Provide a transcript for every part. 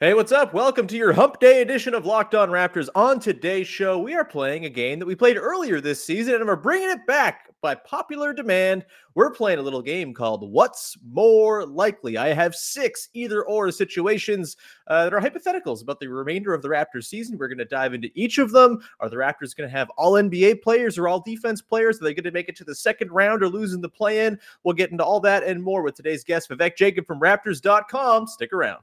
Hey, what's up? Welcome to your Hump Day edition of Locked On Raptors. On today's show, we are playing a game that we played earlier this season, and we're bringing it back by popular demand. We're playing a little game called What's More Likely. I have six either or situations uh, that are hypotheticals about the remainder of the Raptors season. We're going to dive into each of them. Are the Raptors going to have all NBA players or all defense players? Are they going to make it to the second round or lose in the play in? We'll get into all that and more with today's guest, Vivek Jacob from Raptors.com. Stick around.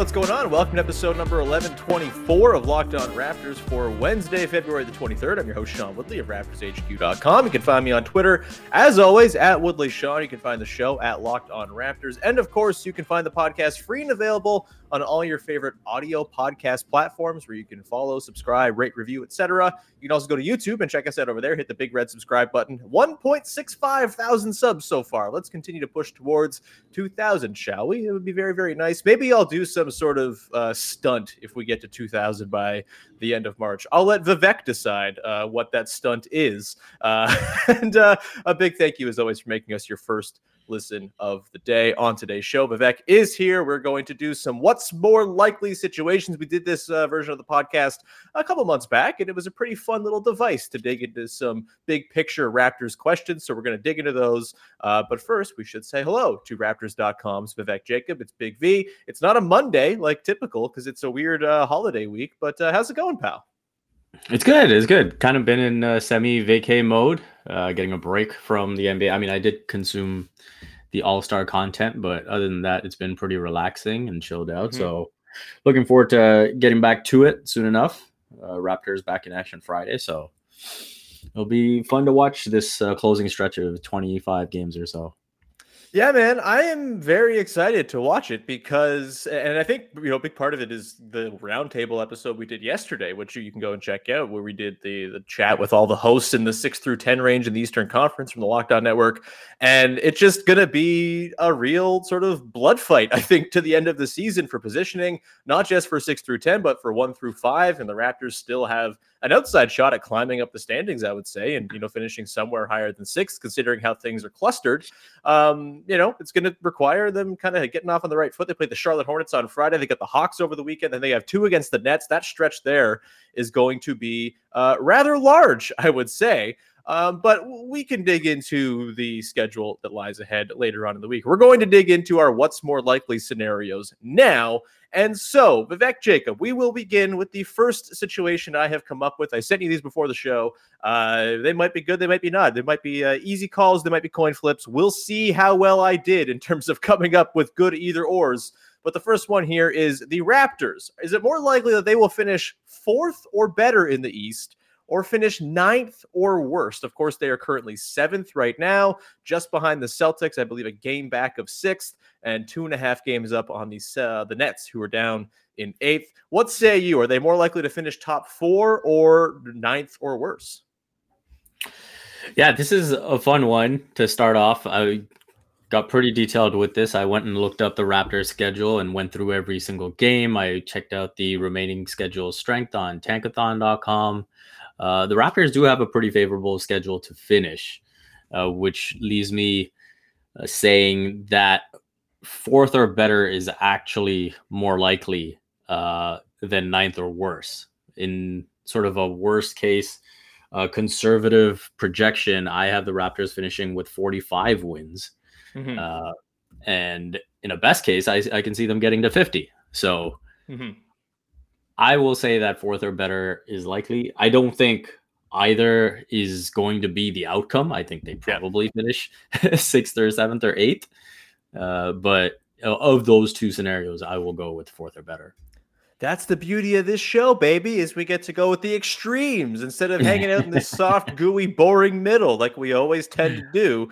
What's going on? Welcome to episode number 1124 of Locked On Raptors for Wednesday, February the 23rd. I'm your host, Sean Woodley of RaptorsHQ.com. You can find me on Twitter, as always, at Woodley Sean. You can find the show at Locked On Raptors. And of course, you can find the podcast free and available on all your favorite audio podcast platforms where you can follow, subscribe, rate, review, etc. You can also go to YouTube and check us out over there. Hit the big red subscribe button. 1.65 thousand subs so far. Let's continue to push towards 2,000, shall we? It would be very, very nice. Maybe I'll do some sort of uh, stunt if we get to 2,000 by the end of March. I'll let Vivek decide uh, what that stunt is. Uh, and uh, a big thank you, as always, for making us your first listen of the day on today's show. Vivek is here. We're going to do some what's more likely situations. We did this uh, version of the podcast a couple months back, and it was a pretty fun little device to dig into some big picture Raptors questions. So we're going to dig into those. Uh, but first, we should say hello to Raptors.com's Vivek Jacob. It's Big V. It's not a Monday like typical because it's a weird uh, holiday week, but uh, how's it going, pal? It's good. It's good. Kind of been in uh, semi vacay mode, uh, getting a break from the NBA. I mean, I did consume the All Star content, but other than that, it's been pretty relaxing and chilled out. Mhm. So, looking forward to getting back to it soon enough. Uh, Raptors back in action Friday, so it'll be fun to watch this uh, closing stretch of 25 games or so. Yeah, man, I am very excited to watch it because, and I think you know, a big part of it is the roundtable episode we did yesterday, which you, you can go and check out, where we did the the chat with all the hosts in the six through ten range in the Eastern Conference from the Locked On Network, and it's just gonna be a real sort of blood fight, I think, to the end of the season for positioning, not just for six through ten, but for one through five, and the Raptors still have an outside shot at climbing up the standings, I would say, and you know, finishing somewhere higher than sixth, considering how things are clustered. Um, you know, it's going to require them kind of getting off on the right foot. They play the Charlotte Hornets on Friday. They got the Hawks over the weekend, and they have two against the Nets. That stretch there is going to be uh, rather large, I would say. Um, but we can dig into the schedule that lies ahead later on in the week. We're going to dig into our what's more likely scenarios now. And so, Vivek Jacob, we will begin with the first situation I have come up with. I sent you these before the show. Uh, they might be good, they might be not. They might be uh, easy calls, they might be coin flips. We'll see how well I did in terms of coming up with good either ors. But the first one here is the Raptors. Is it more likely that they will finish fourth or better in the East? Or finish ninth or worst. Of course, they are currently seventh right now, just behind the Celtics. I believe a game back of sixth and two and a half games up on the uh, the Nets, who are down in eighth. What say you? Are they more likely to finish top four or ninth or worse? Yeah, this is a fun one to start off. I got pretty detailed with this. I went and looked up the Raptors schedule and went through every single game. I checked out the remaining schedule strength on tankathon.com. Uh, the Raptors do have a pretty favorable schedule to finish, uh, which leaves me uh, saying that fourth or better is actually more likely uh, than ninth or worse. In sort of a worst case, uh, conservative projection, I have the Raptors finishing with 45 wins. Mhm. Uh, and in a best case, I, I can see them getting to 50. So Mhm. I will say that fourth or better is likely. I don't think either is going to be the outcome. I think they probably finish sixth or seventh or eighth. Uh, but uh, of those two scenarios, I will go with fourth or better. That's the beauty of this show, baby, is we get to go with the extremes instead of hanging out in this soft, gooey, boring middle like we always tend to do.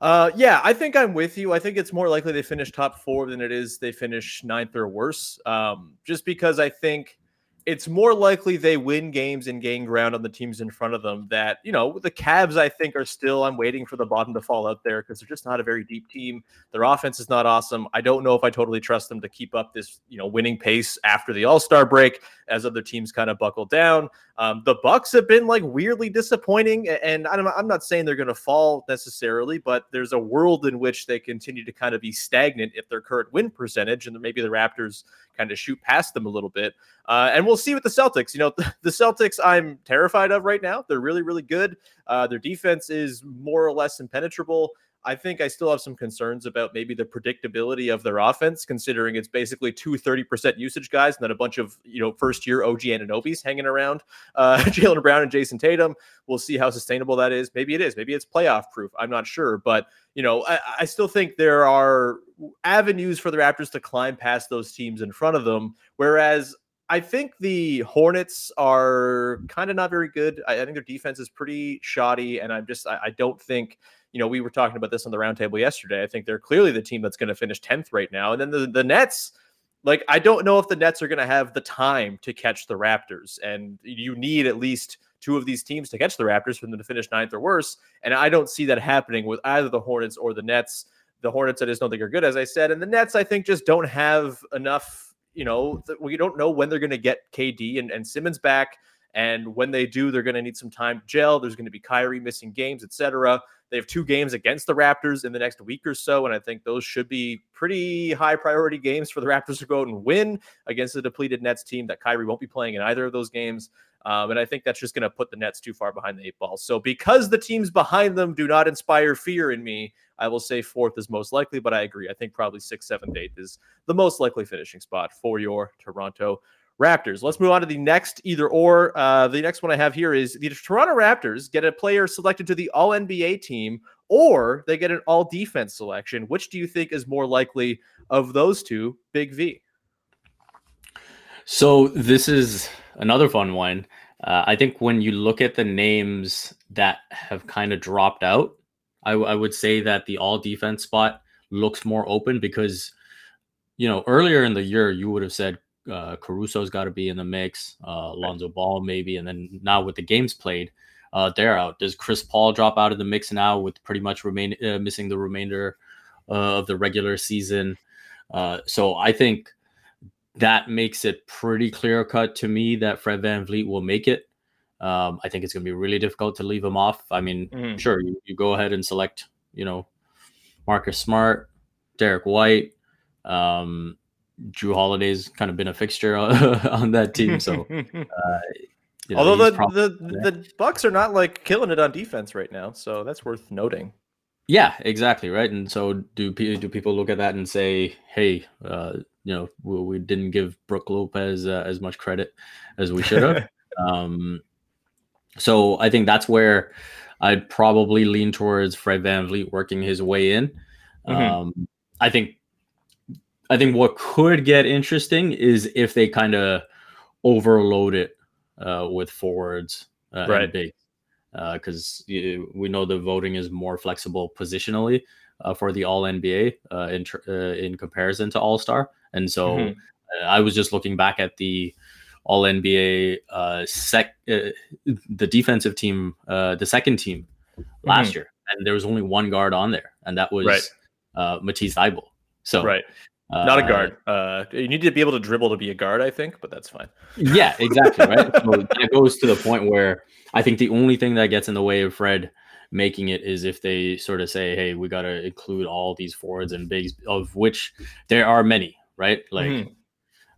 Uh, yeah, I think I'm with you. I think it's more likely they finish top four than it is they finish ninth or worse. Um, just because I think it's more likely they win games and gain ground on the teams in front of them. That you know, the Cavs, I think, are still. I'm waiting for the bottom to fall out there because they're just not a very deep team. Their offense is not awesome. I don't know if I totally trust them to keep up this you know winning pace after the All Star break as other teams kind of buckle down. Um, the Bucks have been like weirdly disappointing, and I'm, I'm not saying they're going to fall necessarily, but there's a world in which they continue to kind of be stagnant if their current win percentage, and maybe the Raptors kind of shoot past them a little bit. Uh, and we'll see with the Celtics. You know, the Celtics I'm terrified of right now. They're really, really good. Uh, their defense is more or less impenetrable. I think I still have some concerns about maybe the predictability of their offense, considering it's basically two 30% usage guys and then a bunch of, you know, first year OG Anunobys hanging around. Uh, Jaylen Brown and Jayson Tatum. We'll see how sustainable that is. Maybe it is. Maybe it's playoff proof. I'm not sure. But, you know, I, I still think there are avenues for the Raptors to climb past those teams in front of them. Whereas I think the Hornets are kind of not very good. I, I think their defense is pretty shoddy, and I'm just I, I don't think you know we were talking about this on the roundtable yesterday. I think they're clearly the team that's going to finish tenth right now, and then the the Nets. Like I don't know if the Nets are going to have the time to catch the Raptors, and you need at least two of these teams to catch the Raptors for them to finish ninth or worse. And I don't see that happening with either the Hornets or the Nets. The Hornets, I just don't think are good, as I said, and the Nets, I think, just don't have enough you know, we don't know when they're going to get KD and, and Simmons back. And when they do, they're going to need some time to gel. There's going to be Kyrie missing games, etc. They have two games against the Raptors in the next week or so. And I think those should be pretty high priority games for the Raptors to go out and win against the depleted Nets team that Kyrie won't be playing in either of those games. Um, and I think that's just going to put the Nets too far behind the eight ball. So because the teams behind them do not inspire fear in me, I will say fourth is most likely, but I agree. I think probably sixth, seventh, eighth is the most likely finishing spot for your Toronto Raptors. Let's move on to the next either or. Uh, the next one I have here is the Toronto Raptors get a player selected to the All NBA team, or they get an All Defense selection. Which do you think is more likely of those two? Big V. So this is another fun one. Uh, I think when you look at the names that have kind of dropped out, I, I would say that the all defense spot looks more open because, you know, earlier in the year you would have said uh, Caruso's got to be in the mix, uh, Alonzo Ball maybe, and then now with the games played, uh, they're out. Does Chris Paul drop out of the mix now with pretty much remain uh, missing the remainder uh, of the regular season? Uh, so I think that makes it pretty clear cut to me that Fred VanVleet will make it. Um, I think it's going to be really difficult to leave him off. I mean, Mhm. sure, you, you go ahead and select, you know, Marcus Smart, Derek White. Um, Jrue Holiday's kind of been a fixture on that team. So, uh, you know, Although the, probably- the the Bucks are not like killing it on defense right now, so that's worth noting. Yeah, exactly, right. And so, do do people look at that and say, "Hey, uh, you know, we, we didn't give Brook Lopez uh, as much credit as we should have"? um, so I think that's where I'd probably lean towards Fred VanVleet working his way in. Mhm. Um, I think, I think what could get interesting is if they kind of overload it uh, with forwards uh, Right. and big because we know the voting is more flexible positionally uh, for the All NBA uh, in tr- uh, in comparison to All Star, and so Mhm. uh, I was just looking back at the All NBA uh, sec uh, the defensive team, uh, the second team last year, and there was only one guard on there, and that was Mm-hmm. Right. uh, Matisse Thybulle. So right, not a uh, guard. Uh, you need to be able to dribble to be a guard, I think, but that's fine. Yeah, exactly. Right. so that goes to the point where I think the only thing that gets in the way of Fred making it is if they sort of say, "Hey, we got to include all these forwards and bigs, of which there are many." Right. Like, Mhm.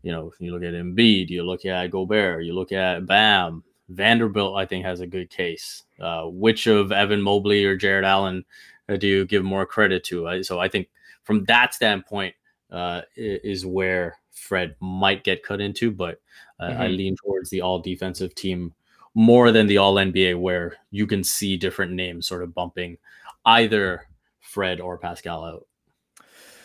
you know, you look at Embiid, you look at Gobert, you look at Bam, Vanderbilt, I think, has a good case. Uh, which of Evan Mobley or Jarrett Allen uh, do you give more credit to? So I think from that standpoint uh, is where Fred might get cut into, but mm-hmm. I lean towards the all defensive team more than the all NBA, where you can see different names sort of bumping either Fred or Pascal out.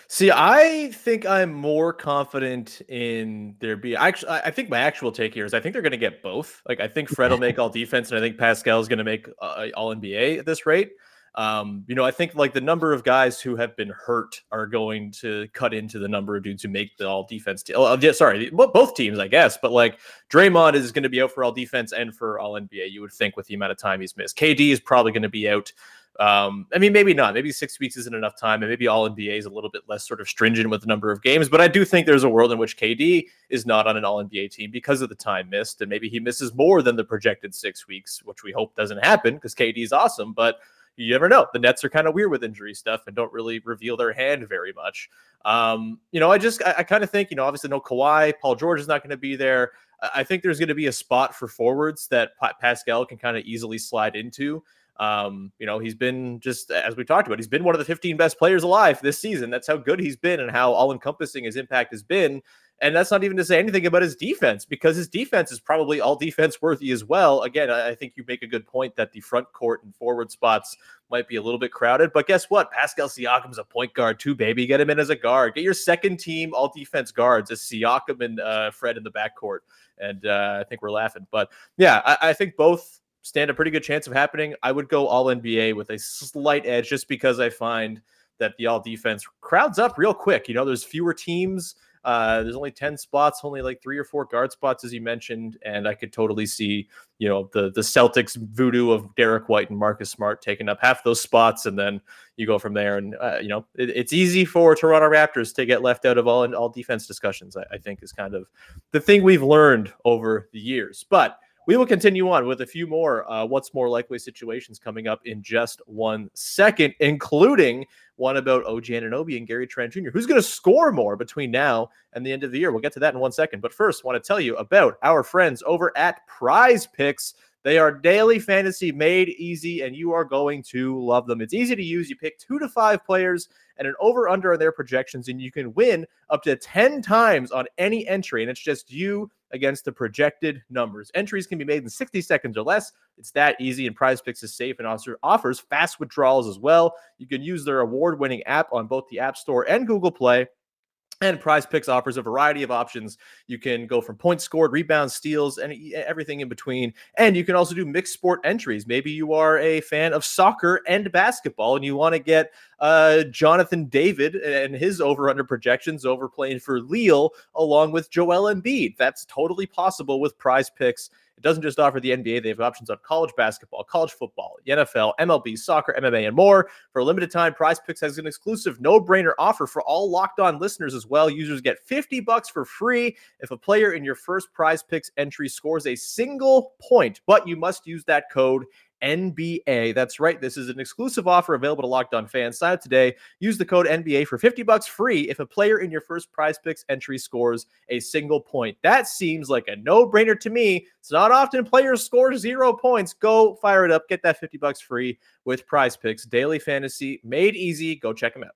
See, I think I'm more confident in there be actually. I think my actual take here is I think they're going to get both. Like I think Fred will make all defense, and I think Pascal is going to make uh, all NBA at this rate. Um, you know, I think like the number of guys who have been hurt are going to cut into the number of dudes who make the all defense. Te- oh, yeah, sorry, both teams, I guess. But like Draymond is going to be out for all defense and for all NBA. You would think with the amount of time he's missed. KD is probably going to be out um, I mean, maybe not. Maybe six weeks isn't enough time, and maybe all NBA is a little bit less sort of stringent with the number of games. But I do think there's a world in which KD is not on an all NBA team because of the time missed, and maybe he misses more than the projected six weeks, which we hope doesn't happen because KD is awesome. But you never know. The Nets are kind of weird with injury stuff and don't really reveal their hand very much. Um, you know, I just I, I kind of think, you know, obviously no Kawhi, Paul George is not going to be there. I think there's going to be a spot for forwards that Pascal can kind of easily slide into. Um, you know, he's been just as we talked about, he's been one of the 15 best players alive this season. That's how good he's been and how all encompassing his impact has been. And that's not even to say anything about his defense because his defense is probably all defense worthy as well. Again, I think you make a good point that the front court and forward spots might be a little bit crowded. But guess what? Pascal Siakam's a point guard too, baby. Get him in as a guard. Get your second team all defense guards as Siakam and uh, Fred in the backcourt. And uh, I think we're laughing. But yeah, I, I think both stand a pretty good chance of happening. I would go all NBA with a slight edge just because I find that the all defense crowds up real quick. You know, there's fewer teams. Uh, there's only 10 spots, only like three or four guard spots, as you mentioned. And I could totally see, you know, the the Celtics voodoo of Derek White and Marcus Smart taking up half those spots. And then you go from there. And, uh, you know, it, it's easy for Toronto Raptors to get left out of all, all defense discussions, I, I think is kind of the thing we've learned over the years. But we will continue on with a few more uh, what's more likely situations coming up in just one second, including one about OG Anunoby and Gary Trent Jr. Who's going to score more between now and the end of the year? We'll get to that in one second. But first, want to tell you about our friends over at PrizePicks. They are daily fantasy made easy, and you are going to love them. It's easy to use. You pick two to five players and an over under on their projections, and you can win up to 10 times on any entry. And it's just you against the projected numbers. Entries can be made in 60 seconds or less. It's that easy, and PrizePicks is safe and also offers fast withdrawals as well. You can use their award winning app on both the App Store and Google Play. And PrizePicks offers a variety of options. You can go from points scored, rebounds, steals, and everything in between. And you can also do mixed sport entries. Maybe you are a fan of soccer and basketball, and you want to get uh, Jonathan David and his over under projections over playing for Lille along with Joel Embiid. That's totally possible with PrizePicks it doesn't just offer the NBA, they have options on college basketball, college football, NFL, MLB, soccer, MMA, and more. For a limited time, PrizePicks has an exclusive no-brainer offer for all locked on listeners as well. Users get 50 bucks for free if a player in your first PrizePicks entry scores a single point, but you must use that code NBA. That's right. This is an exclusive offer available to Locked On fans. Sign up today. Use the code NBA for 50 bucks free if a player in your first prize picks entry scores a single point. That seems like a no-brainer to me. It's not often players score zero points. Go fire it up. Get that 50 bucks free with prize picks. Daily fantasy made easy. Go check them out.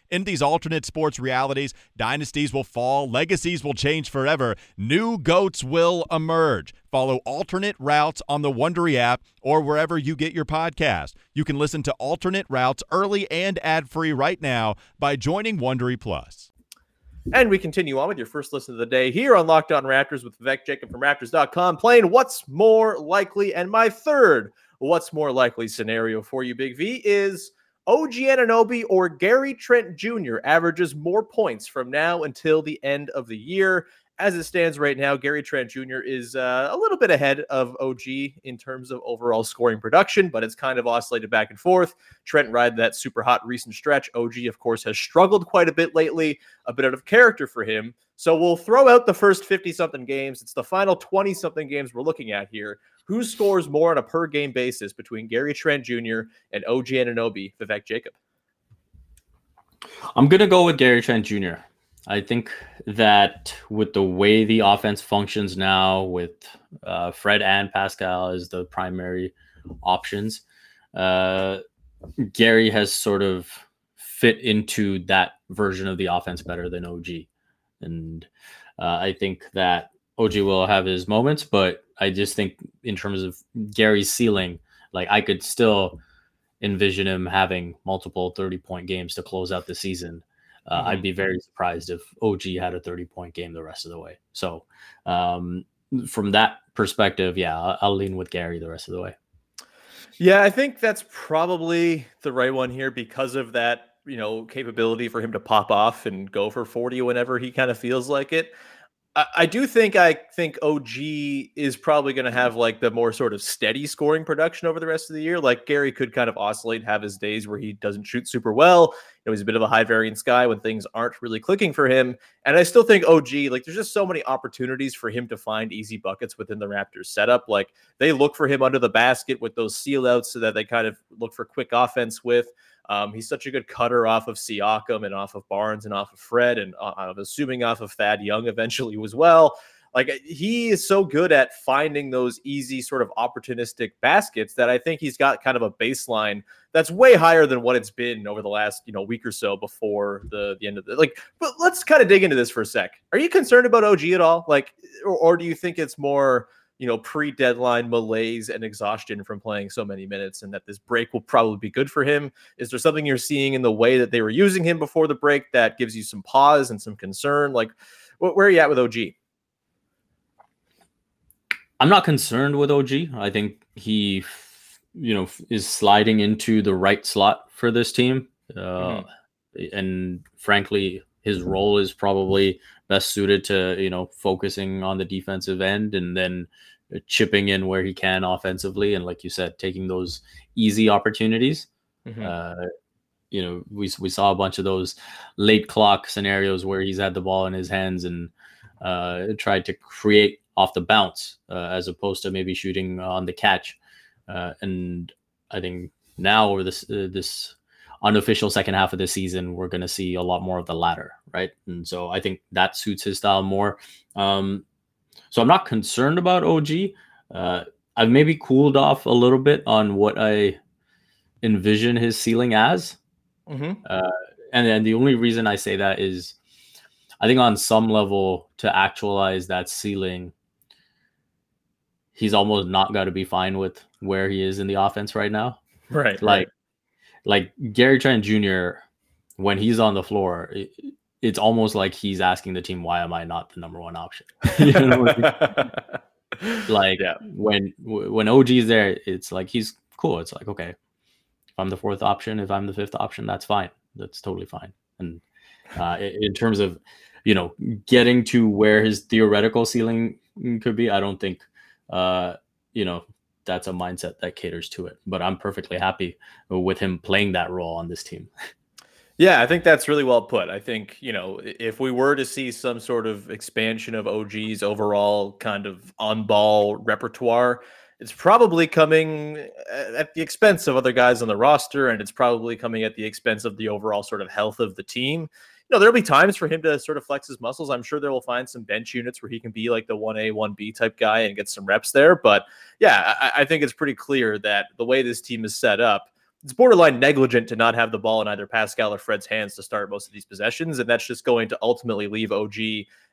In these alternate sports realities, dynasties will fall, legacies will change forever, new goats will emerge. Follow alternate routes on the Wondery app or wherever you get your podcast. You can listen to alternate routes early and ad-free right now by joining Wondery Plus. And we continue on with your first listen of the day here on Locked On Raptors with Vivek Jacob from Raptors.com playing What's More Likely and my third what's more likely scenario for you, Big V, is OG Anunoby or Gary Trent Jr. averages more points from now until the end of the year. As it stands right now, Gary Trent Jr. is uh, a little bit ahead of OG in terms of overall scoring production, but it's kind of oscillated back and forth. Trent ride that super hot recent stretch. OG, of course, has struggled quite a bit lately, a bit out of character for him. So we'll throw out the first 50 something games. It's the final 20 something games we're looking at here. Who scores more on a per game basis between Gary Trent Jr. and OG Anunoby, Vivek Jacob? I'm going to go with Gary Trent Jr. I think that with the way the offense functions now, with uh, Fred and Pascal as the primary options, uh, Gary has sort of fit into that version of the offense better than OG. And uh, I think that OG will have his moments, but I just think in terms of Gary's ceiling, like I could still envision him having multiple 30 point games to close out the season uh, mm-hmm. I'd be very surprised if OG had a 30 point game the rest of the way. So, um, from that perspective, yeah, I'll, I'll lean with Gary the rest of the way. Yeah, I think that's probably the right one here because of that, you know, capability for him to pop off and go for 40 whenever he kind of feels like it. I, do think I think OG is probably going to have like the more sort of steady scoring production over the rest of the year. Like Gary could kind of oscillate, have his days where he doesn't shoot super well. You know, he's a bit of a high variance guy when things aren't really clicking for him. And I still think OG, like, there's just so many opportunities for him to find easy buckets within the Raptors setup. Like, they look for him under the basket with those seal outs so that they kind of look for quick offense with. Um, he's such a good cutter off of Siakam and off of Barnes and off of Fred, and uh, I'm assuming off of Thad Young eventually as well. Like uh, he is so good at finding those easy sort of opportunistic baskets that I think he's got kind of a baseline that's way higher than what it's been over the last you know week or so before the the end of the like. But let's kind of dig into this for a sec. Are you concerned about OG at all? Like, or, or do you think it's more you know, pre-deadline malaise and exhaustion from playing so many minutes, and that this break will probably be good for him. Is there something you're seeing in the way that they were using him before the break that gives you some pause and some concern? Like, where are you at with OG? I'm not concerned with OG. I think he, you know, is sliding into the right slot for this team, uh, mm-hmm. and frankly, his role is probably best suited to you know focusing on the defensive end and then chipping in where he can offensively, and like you said, taking those easy opportunities. Mm-hmm. Uh, you know, we we saw a bunch of those late clock scenarios where he's had the ball in his hands and uh, tried to create off the bounce uh, as opposed to maybe shooting on the catch. Uh, and I think now over this uh, this unofficial second half of the season, we're going to see a lot more of the latter, right? And so I think that suits his style more. Um, so I'm not concerned about OG. Uh, I've maybe cooled off a little bit on what I envision his ceiling as. Mm-hmm. Uh, and then the only reason I say that is I think on some level to actualize that ceiling, he's almost not got to be fine with where he is in the offense right now. Right. Like, right. Like Gary Trent Jr. when he's on the floor, it, it's almost like he's asking the team, "Why am I not the number one option?" you know, like yeah. when when OG's there, it's like he's cool. It's like okay, if I'm the fourth option, if I'm the fifth option, that's fine. That's totally fine. And uh, in terms of you know getting to where his theoretical ceiling could be, I don't think uh, you know that's a mindset that caters to it. But I'm perfectly happy with him playing that role on this team. Yeah, I think that's really well put. I think, you know, if we were to see some sort of expansion of OG's overall kind of on ball repertoire, it's probably coming uh, at the expense of other guys on the roster, and it's probably coming at the expense of the overall sort of health of the team. Know, there'll be times for him to sort of flex his muscles. I'm sure there will find some bench units where he can be like the 1A, 1B type guy and get some reps there. But yeah, I, I think it's pretty clear that the way this team is set up, it's borderline negligent to not have the ball in either Pascal or Fred's hands to start most of these possessions. And that's just going to ultimately leave OG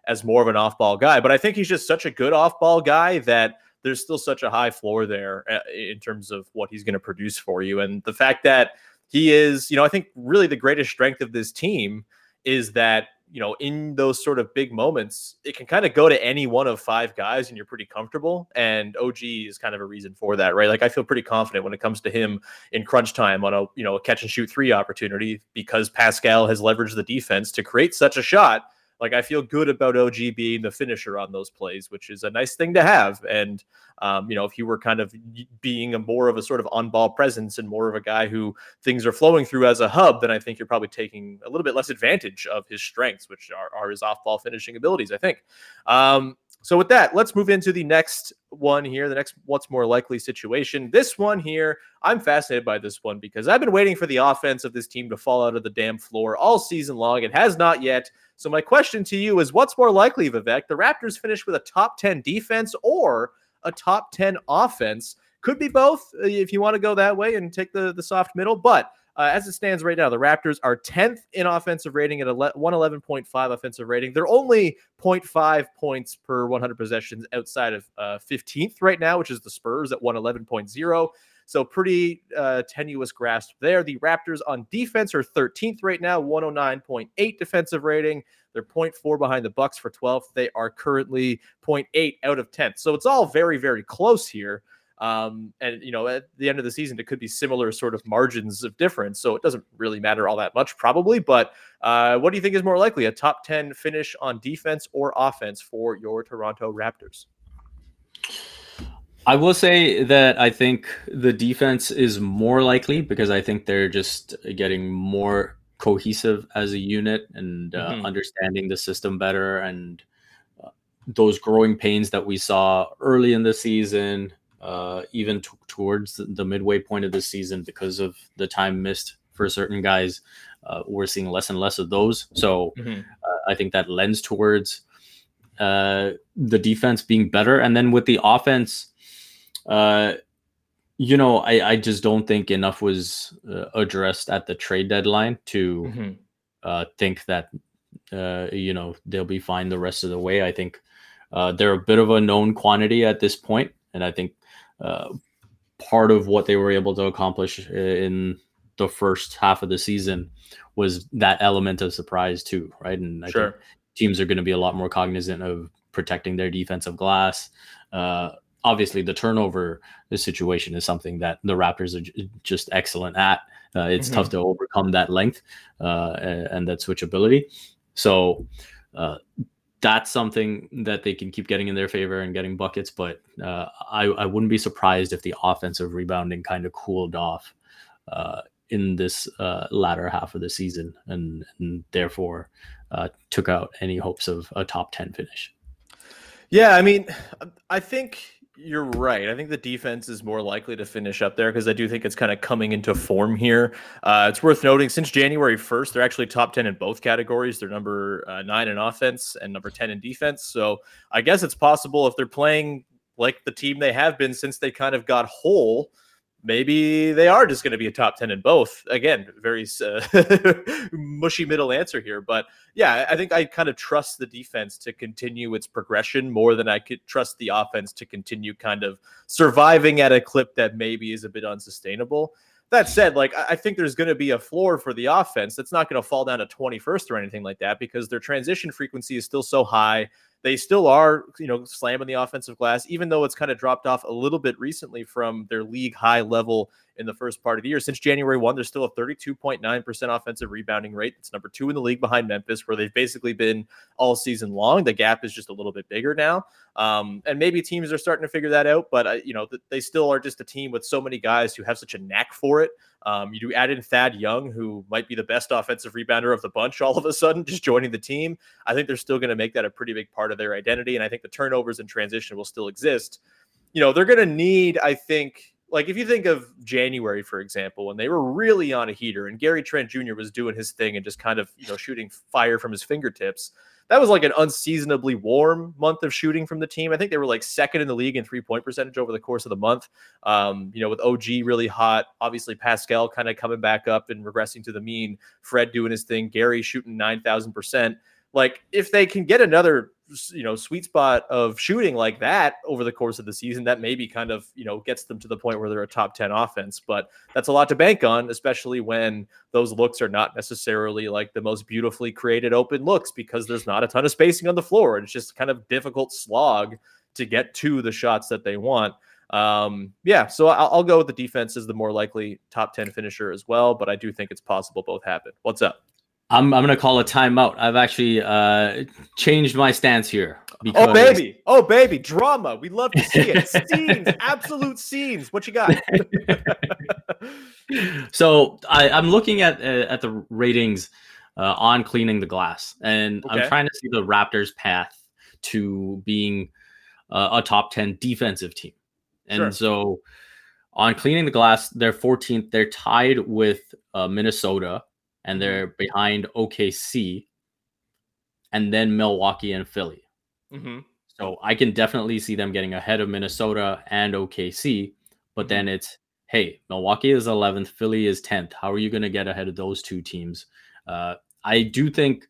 as more of an off ball guy. But I think he's just such a good off ball guy that there's still such a high floor there uh, in terms of what he's going to produce for you. And the fact that he is, you know, I think really the greatest strength of this team is that you know, in those sort of big moments, it can kind of go to any one of five guys and you're pretty comfortable. And OG is kind of a reason for that, right? Like I feel pretty confident when it comes to him in crunch time on a, you know, a catch and shoot three opportunity because Pascal has leveraged the defense to create such a shot like I feel good about OG being the finisher on those plays, which is a nice thing to have. And um, you know, if he were kind of being a more of a sort of on-ball presence and more of a guy who things are flowing through as a hub, then I think you're probably taking a little bit less advantage of his strengths, which are, are his off-ball finishing abilities. I think. Um, so with that, let's move into the next one here, the next what's more likely situation. This one here, I'm fascinated by this one because I've been waiting for the offense of this team to fall out of the damn floor all season long. It has not yet. So my question to you is what's more likely, Vivek? The Raptors finish with a top 10 defense or a top 10 offense? Could be both uh, if you want to go that way and take the, the soft middle, but uh, as it stands right now, the Raptors are 10th in offensive rating at a 111.5 offensive rating. They're only 0.5 points per 100 possessions outside of uh, 15th right now, which is the Spurs at 111.0. So pretty uh, tenuous grasp there. The Raptors on defense are 13th right now, 109.8 defensive rating. They're 0.4 behind the Bucks for 12th. They are currently 0.8 out of 10th. So it's all very, very close here. Um, and you know, at the end of the season, it could be similar sort of margins of difference. So it doesn't really matter all that much, probably. But uh, what do you think is more likely, a top 10 finish on defense or offense for your Toronto Raptors? I will say that I think the defense is more likely because I think they're just getting more cohesive as a unit and uh, mm-hmm. understanding the system better and uh, those growing pains that we saw early in the season uh, even t- towards the midway point of the season because of the time missed for certain guys. Uh, we're seeing less and less of those. So mm-hmm. uh, I think that lends towards uh, the defense being better. And then with the offense, uh, you know, I, I just don't think enough was uh, addressed at the trade deadline to mm-hmm. think that, you know, they'll be fine the rest of the way. I think they're a bit of a known quantity at this point, and I think uh, part of what they were able to accomplish in the first half of the season was that element of surprise too, right? And I sure. think teams are going to be a lot more cognizant of protecting their defensive glass. Uh, obviously, the turnover situation is something that the Raptors are j- just excellent at. Uh, it's mm-hmm. tough to overcome that length uh, and that switchability. So uh, that's something that they can keep getting in their favor and getting buckets. But uh, I, I wouldn't be surprised if the offensive rebounding kind of cooled off uh, in this uh, latter half of the season and, and therefore uh, took out any hopes of a top 10 finish. Yeah, I mean, I think you're right. I think the defense is more likely to finish up there because I do think it's kind of coming into form here. Uh, it's worth noting since January 1st, they're actually top 10 in both categories. They're number uh, nine in offense and number 10 in defense. So I guess it's possible if they're playing like the team they have been since they kind of got whole maybe they are just going to be a top 10 in both. Again, very uh, mushy middle answer here. But yeah, I think I kind of trust the defense to continue its progression more than I could trust the offense to continue kind of surviving at a clip that maybe is a bit unsustainable. That said, like I think there's going to be a floor for the offense that's not going to fall down to 21st or anything like that because their transition frequency is still so high they still are, you know, slamming the offensive glass, even though it's kind of dropped off a little bit recently from their league high level in the first part of the year. Since January 1, there's still a 32.9% offensive rebounding rate. It's number two in the league behind Memphis, where they've basically been all season long. The gap is just a little bit bigger now. Um, and maybe teams are starting to figure that out, but, uh, you know, th- they still are just a team with so many guys who have such a knack for it. Um, you do add in Thad Young, who might be the best offensive rebounder of the bunch all of a sudden, just joining the team. I think they're still going to make that a pretty big part of their identity. And I think the turnovers and transition will still exist. You know, they're going to need, I think, like if you think of January, for example, when they were really on a heater and Gary Trent Jr. was doing his thing and just kind of, you know, shooting fire from his fingertips that was like an unseasonably warm month of shooting from the team. I think they were like second in the league in three point percentage over the course of the month. Um, you know, with OG really hot, obviously Pascal kind of coming back up and regressing to the mean, Fred doing his thing, Gary shooting 9,000%. Like if they can get another you know sweet spot of shooting like that over the course of the season that maybe kind of you know gets them to the point where they're a top 10 offense. But that's a lot to bank on especially when those looks are not necessarily like the most beautifully created open looks because there's not a ton of spacing on the floor. And it's just kind of difficult slog to get to the shots that they want. Um yeah so I'll, I'll go with the defense as the more likely top 10 finisher as well but i do think it's possible both happen. What's up I'm I'm gonna call a timeout. I've actually uh, changed my stance here. Oh baby, oh baby, drama. We love to see it. scenes, absolute scenes. What you got? so I, I'm looking at uh, at the ratings uh, on cleaning the glass, and Okay. I'm trying to see the Raptors' path to being uh, a top ten defensive team. And Sure. so on cleaning the glass, they're 14th. They're tied with uh, Minnesota, and they're behind OKC, and then Milwaukee and Philly. hmm So I can definitely see them getting ahead of Minnesota and OKC. But Mm-hmm. then it's, hey, Milwaukee is 11th, Philly is 10th. How are you going to get ahead of those two teams? Uh, I do think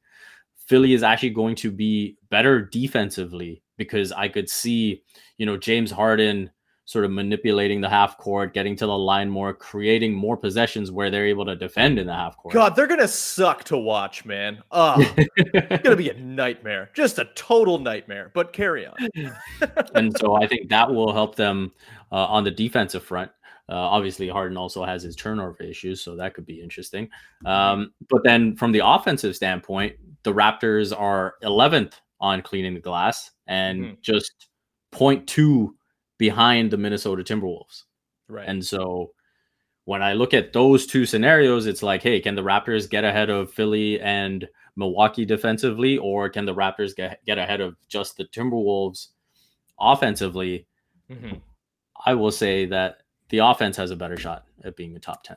Philly is actually going to be better defensively because I could see, you know, James Harden sort of manipulating the half court, getting to the line more, creating more possessions where they're able to defend in the half court. God, they're gonna suck to watch, man. Oh, it's gonna be a nightmare, just a total nightmare. But carry on. and so I think that will help them uh, on the defensive front. Uh, obviously, Harden also has his turnover issues, so that could be interesting. Um, but then, from the offensive standpoint, the Raptors are 11th on cleaning the glass and Mhm. just 0.2 behind the Minnesota Timberwolves. Right. And so, when I look at those two scenarios, it's like, hey, can the Raptors get ahead of Philly and Milwaukee defensively, or can the Raptors get, get ahead of just the Timberwolves offensively? Mhm. I will say that the offense has a better shot at being a top 10.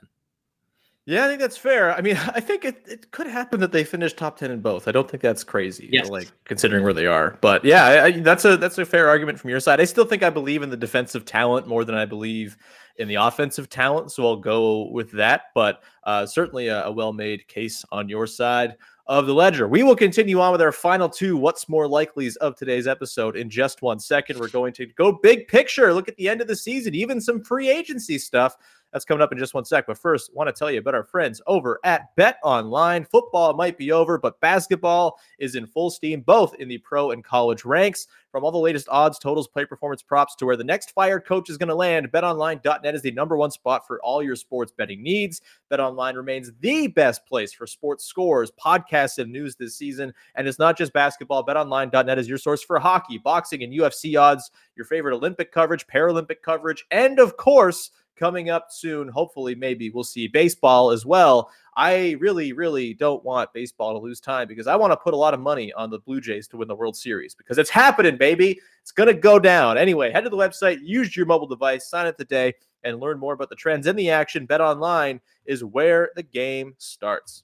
Yeah, I think that's fair. I mean, I think it, it could happen that they finish top ten in both. I don't think that's crazy, Yes. like considering where they are. But yeah, I, I, that's a that's a fair argument from your side. I still think I believe in the defensive talent more than I believe in the offensive talent, so I'll go with that. But uh, certainly a, a well-made case on your side of the ledger. We will continue on with our final two what's more likely's of today's episode in just one second. We're going to go big picture, look at the end of the season, even some free agency stuff. That's coming up in just one sec. But first, want to tell you about our friends over at BetOnline. Football might be over, but basketball is in full steam, both in the pro and college ranks. From all the latest odds, totals, play performance props to where the next fired coach is going to land, betonline.net is the number one spot for all your sports betting needs. BetOnline remains the best place for sports scores, podcasts, and news this season. And it's not just basketball. BetOnline.net is your source for hockey, boxing, and UFC odds, your favorite Olympic coverage, Paralympic coverage, and of course, coming up soon, hopefully, maybe we'll see baseball as well. I really, really don't want baseball to lose time because I want to put a lot of money on the Blue Jays to win the World Series because it's happening, baby. It's going to go down. Anyway, head to the website, use your mobile device, sign up today, and learn more about the trends in the action. BetOnline is where the game starts.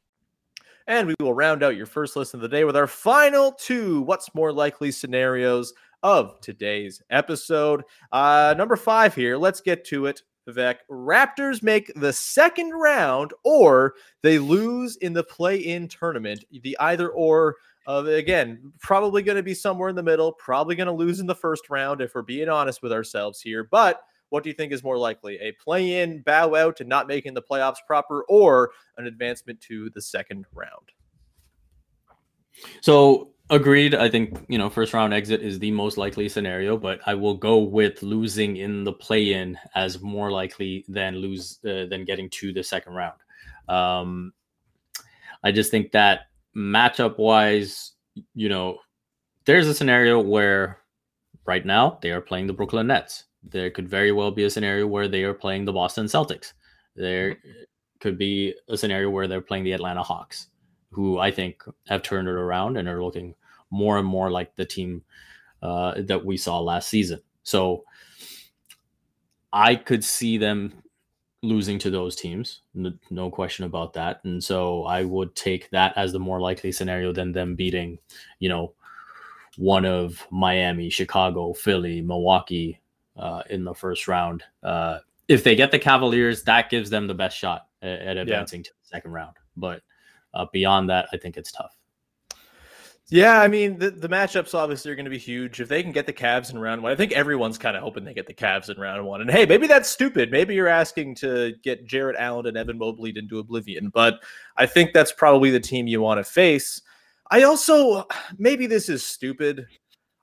And we will round out your first listen of the day with our final two what's more likely scenarios of today's episode. Uh, number five here, let's get to it. Vivek, Raptors make the second round or they lose in the play in tournament. The either or, uh, again, probably going to be somewhere in the middle, probably going to lose in the first round if we're being honest with ourselves here. But what do you think is more likely? A play in, bow out, and not making the playoffs proper, or an advancement to the second round? So agreed. I think you know first round exit is the most likely scenario, but I will go with losing in the play in as more likely than lose uh, than getting to the second round. Um, I just think that matchup wise, you know, there's a scenario where right now they are playing the Brooklyn Nets. There could very well be a scenario where they are playing the Boston Celtics. There could be a scenario where they're playing the Atlanta Hawks. who I think have turned it around and are looking more and more like the team uh, that we saw last season. So I could see them losing to those teams, no question about that. And so I would take that as the more likely scenario than them beating, you know, one of Miami, Chicago, Philly, Milwaukee uh, in the first round. Uh, if they get the Cavaliers, that gives them the best shot at, at advancing yeah. to the second round. But uh, beyond that, I think it's tough. Yeah, I mean the, the matchups obviously are going to be huge. If they can get the Cavs in round one, I think everyone's kind of hoping they get the Cavs in round one. And hey, maybe that's stupid. Maybe you're asking to get Jarrett Allen and Evan Mobley into oblivion, but I think that's probably the team you want to face. I also maybe this is stupid.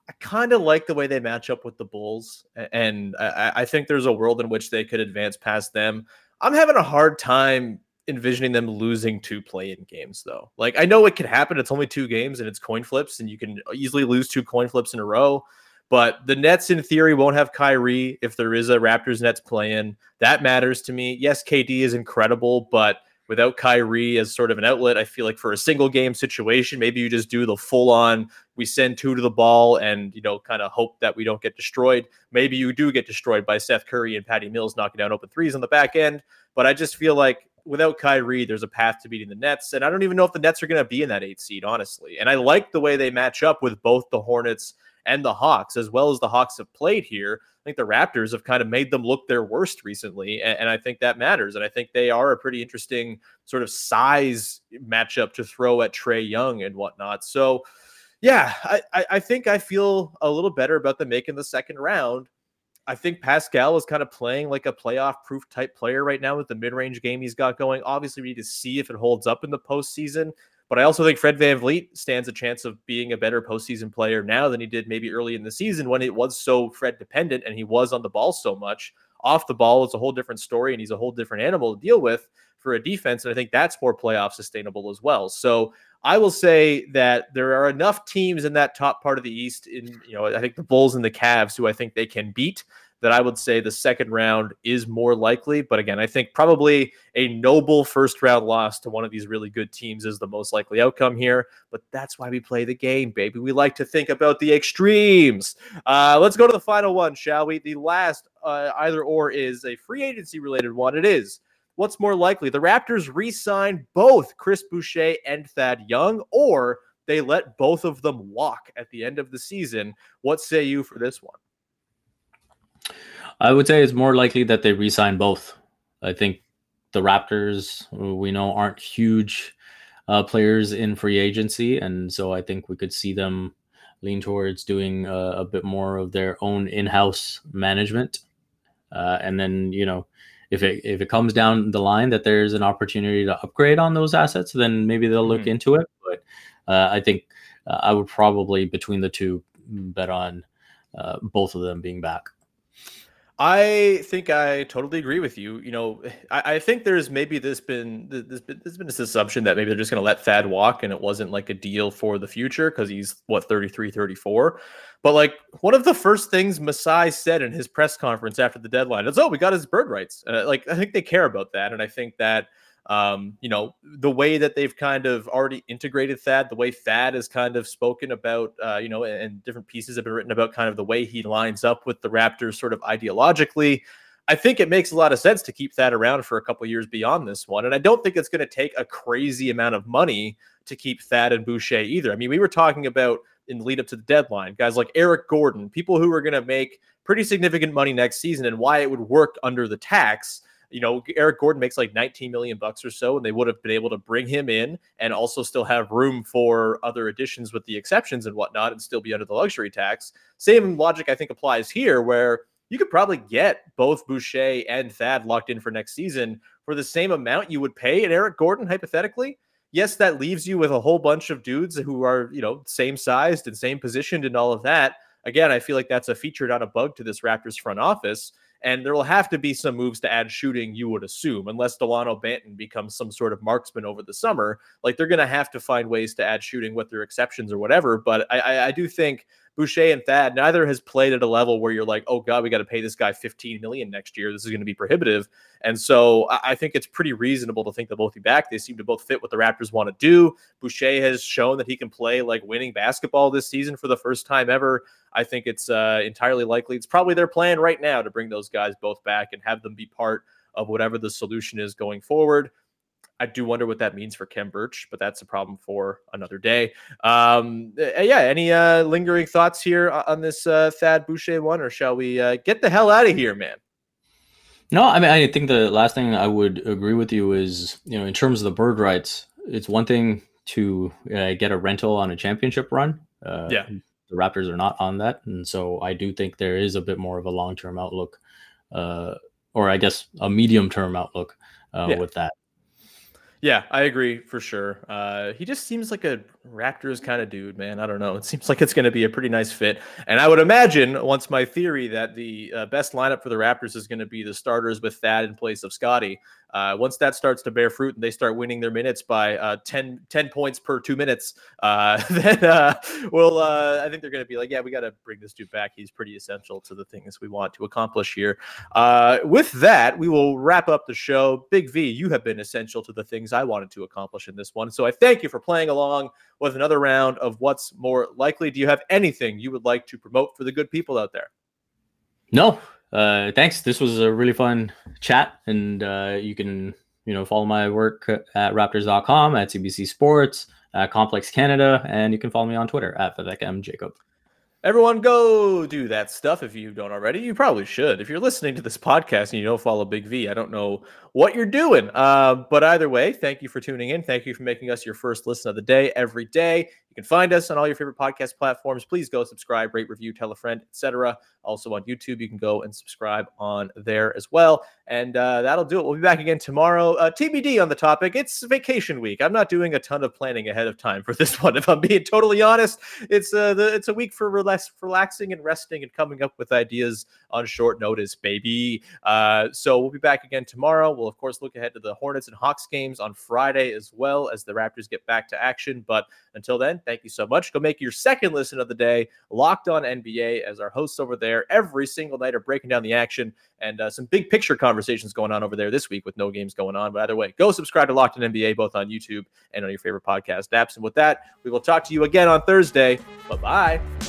I kind of like the way they match up with the Bulls, and I, I think there's a world in which they could advance past them. I'm having a hard time envisioning them losing two play-in games though. Like I know it could happen. It's only two games and it's coin flips, and you can easily lose two coin flips in a row. But the Nets, in theory, won't have Kyrie if there is a Raptors Nets play-in. That matters to me. Yes, KD is incredible, but without Kyrie as sort of an outlet, I feel like for a single game situation, maybe you just do the full on we send two to the ball and you know kind of hope that we don't get destroyed. Maybe you do get destroyed by Seth Curry and Patty Mills knocking down open threes on the back end, but I just feel like without Kyrie, there's a path to beating the Nets. And I don't even know if the Nets are going to be in that eight seed, honestly. And I like the way they match up with both the Hornets and the Hawks, as well as the Hawks have played here. I think the Raptors have kind of made them look their worst recently. And, and I think that matters. And I think they are a pretty interesting sort of size matchup to throw at Trae Young and whatnot. So, yeah, I, I think I feel a little better about them making the second round. I think Pascal is kind of playing like a playoff proof type player right now with the mid range game he's got going. Obviously, we need to see if it holds up in the postseason. But I also think Fred VanVleet stands a chance of being a better postseason player now than he did maybe early in the season when it was so Fred dependent and he was on the ball so much. Off the ball is a whole different story and he's a whole different animal to deal with for a defense. And I think that's more playoff sustainable as well. So I will say that there are enough teams in that top part of the East, in you know, I think the Bulls and the Cavs, who I think they can beat. That I would say the second round is more likely. But again, I think probably a noble first round loss to one of these really good teams is the most likely outcome here. But that's why we play the game, baby. We like to think about the extremes. Uh, let's go to the final one, shall we? The last uh, either or is a free agency related one. It is what's more likely? The Raptors re sign both Chris Boucher and Thad Young, or they let both of them walk at the end of the season. What say you for this one? I would say it's more likely that they resign both. I think the Raptors, we know, aren't huge uh, players in free agency. And so I think we could see them lean towards doing uh, a bit more of their own in house management. Uh, and then, you know, if it if it comes down the line that there's an opportunity to upgrade on those assets, then maybe they'll look mm-hmm. into it. But uh, I think uh, I would probably between the two bet on uh, both of them being back. I think I totally agree with you. You know, I, I think there's maybe this been this has been there's been this assumption that maybe they're just going to let Thad walk and it wasn't like a deal for the future because he's what 33, 34. But like one of the first things Masai said in his press conference after the deadline is, "Oh, we got his bird rights." Uh, like I think they care about that, and I think that um, you know, the way that they've kind of already integrated Thad, the way Thad has kind of spoken about, uh, you know, and, and different pieces have been written about kind of the way he lines up with the Raptors sort of ideologically. I think it makes a lot of sense to keep that around for a couple years beyond this one. And I don't think it's going to take a crazy amount of money to keep Thad and Boucher either. I mean, we were talking about in lead up to the deadline, guys like Eric Gordon, people who are going to make pretty significant money next season and why it would work under the tax you know, Eric Gordon makes like 19 million bucks or so, and they would have been able to bring him in and also still have room for other additions with the exceptions and whatnot and still be under the luxury tax. Same logic, I think, applies here where you could probably get both Boucher and Thad locked in for next season for the same amount you would pay an Eric Gordon, hypothetically. Yes, that leaves you with a whole bunch of dudes who are, you know, same sized and same positioned and all of that. Again, I feel like that's a feature, not a bug to this Raptors front office. And there will have to be some moves to add shooting, you would assume, unless Delano Banton becomes some sort of marksman over the summer. Like they're going to have to find ways to add shooting with their exceptions or whatever. But I, I, I do think Boucher and Thad, neither has played at a level where you're like, oh god, we got to pay this guy 15 million next year. This is going to be prohibitive. And so I think it's pretty reasonable to think they'll both be back. They seem to both fit what the Raptors want to do. Boucher has shown that he can play like winning basketball this season for the first time ever. I think it's uh, entirely likely. It's probably their plan right now to bring those guys both back and have them be part of whatever the solution is going forward. I do wonder what that means for Khem Birch, but that's a problem for another day. Um, uh, yeah, any uh, lingering thoughts here on this uh, Thad Boucher one, or shall we uh, get the hell out of here, man? No, I mean, I think the last thing I would agree with you is, you know, in terms of the bird rights, it's one thing to uh, get a rental on a championship run. Uh, yeah. The Raptors are not on that. And so I do think there is a bit more of a long term outlook, uh, or I guess a medium term outlook uh, yeah. with that. Yeah, I agree for sure. Uh, he just seems like a Raptors kind of dude, man. I don't know. It seems like it's going to be a pretty nice fit. And I would imagine, once my theory that the uh, best lineup for the Raptors is going to be the starters with Thad in place of Scottie, uh, once that starts to bear fruit and they start winning their minutes by uh, 10, 10 points per two minutes, uh, then uh, well, uh, I think they're going to be like, yeah, we got to bring this dude back. He's pretty essential to the things we want to accomplish here. Uh, with that, we will wrap up the show. Big V, you have been essential to the things I wanted to accomplish in this one. So I thank you for playing along with another round of what's more likely. Do you have anything you would like to promote for the good people out there? No, uh, thanks. This was a really fun chat, and uh, you can you know follow my work at Raptors.com, at CBC Sports, at Complex Canada, and you can follow me on Twitter at Vivek M Jacob. Everyone, go do that stuff if you don't already. You probably should. If you're listening to this podcast and you don't follow Big V, I don't know what you're doing. Uh, but either way, thank you for tuning in. Thank you for making us your first listen of the day every day. You can find us on all your favorite podcast platforms. Please go subscribe, rate, review, tell a friend, etc. Also on YouTube, you can go and subscribe on there as well. And uh, that'll do it. We'll be back again tomorrow. Uh, TBD on the topic. It's vacation week. I'm not doing a ton of planning ahead of time for this one. If I'm being totally honest, it's uh, it's a week for relax, relaxing and resting and coming up with ideas on short notice, baby. Uh, so we'll be back again tomorrow. We'll of course look ahead to the Hornets and Hawks games on Friday as well as the Raptors get back to action. But until then, thank you so much. Go make your second listen of the day, Locked On NBA, as our hosts over there every single night are breaking down the action and uh, some big picture conversations going on over there this week with no games going on. But either way, go subscribe to Locked On NBA both on YouTube and on your favorite podcast apps. And with that, we will talk to you again on Thursday. Bye bye.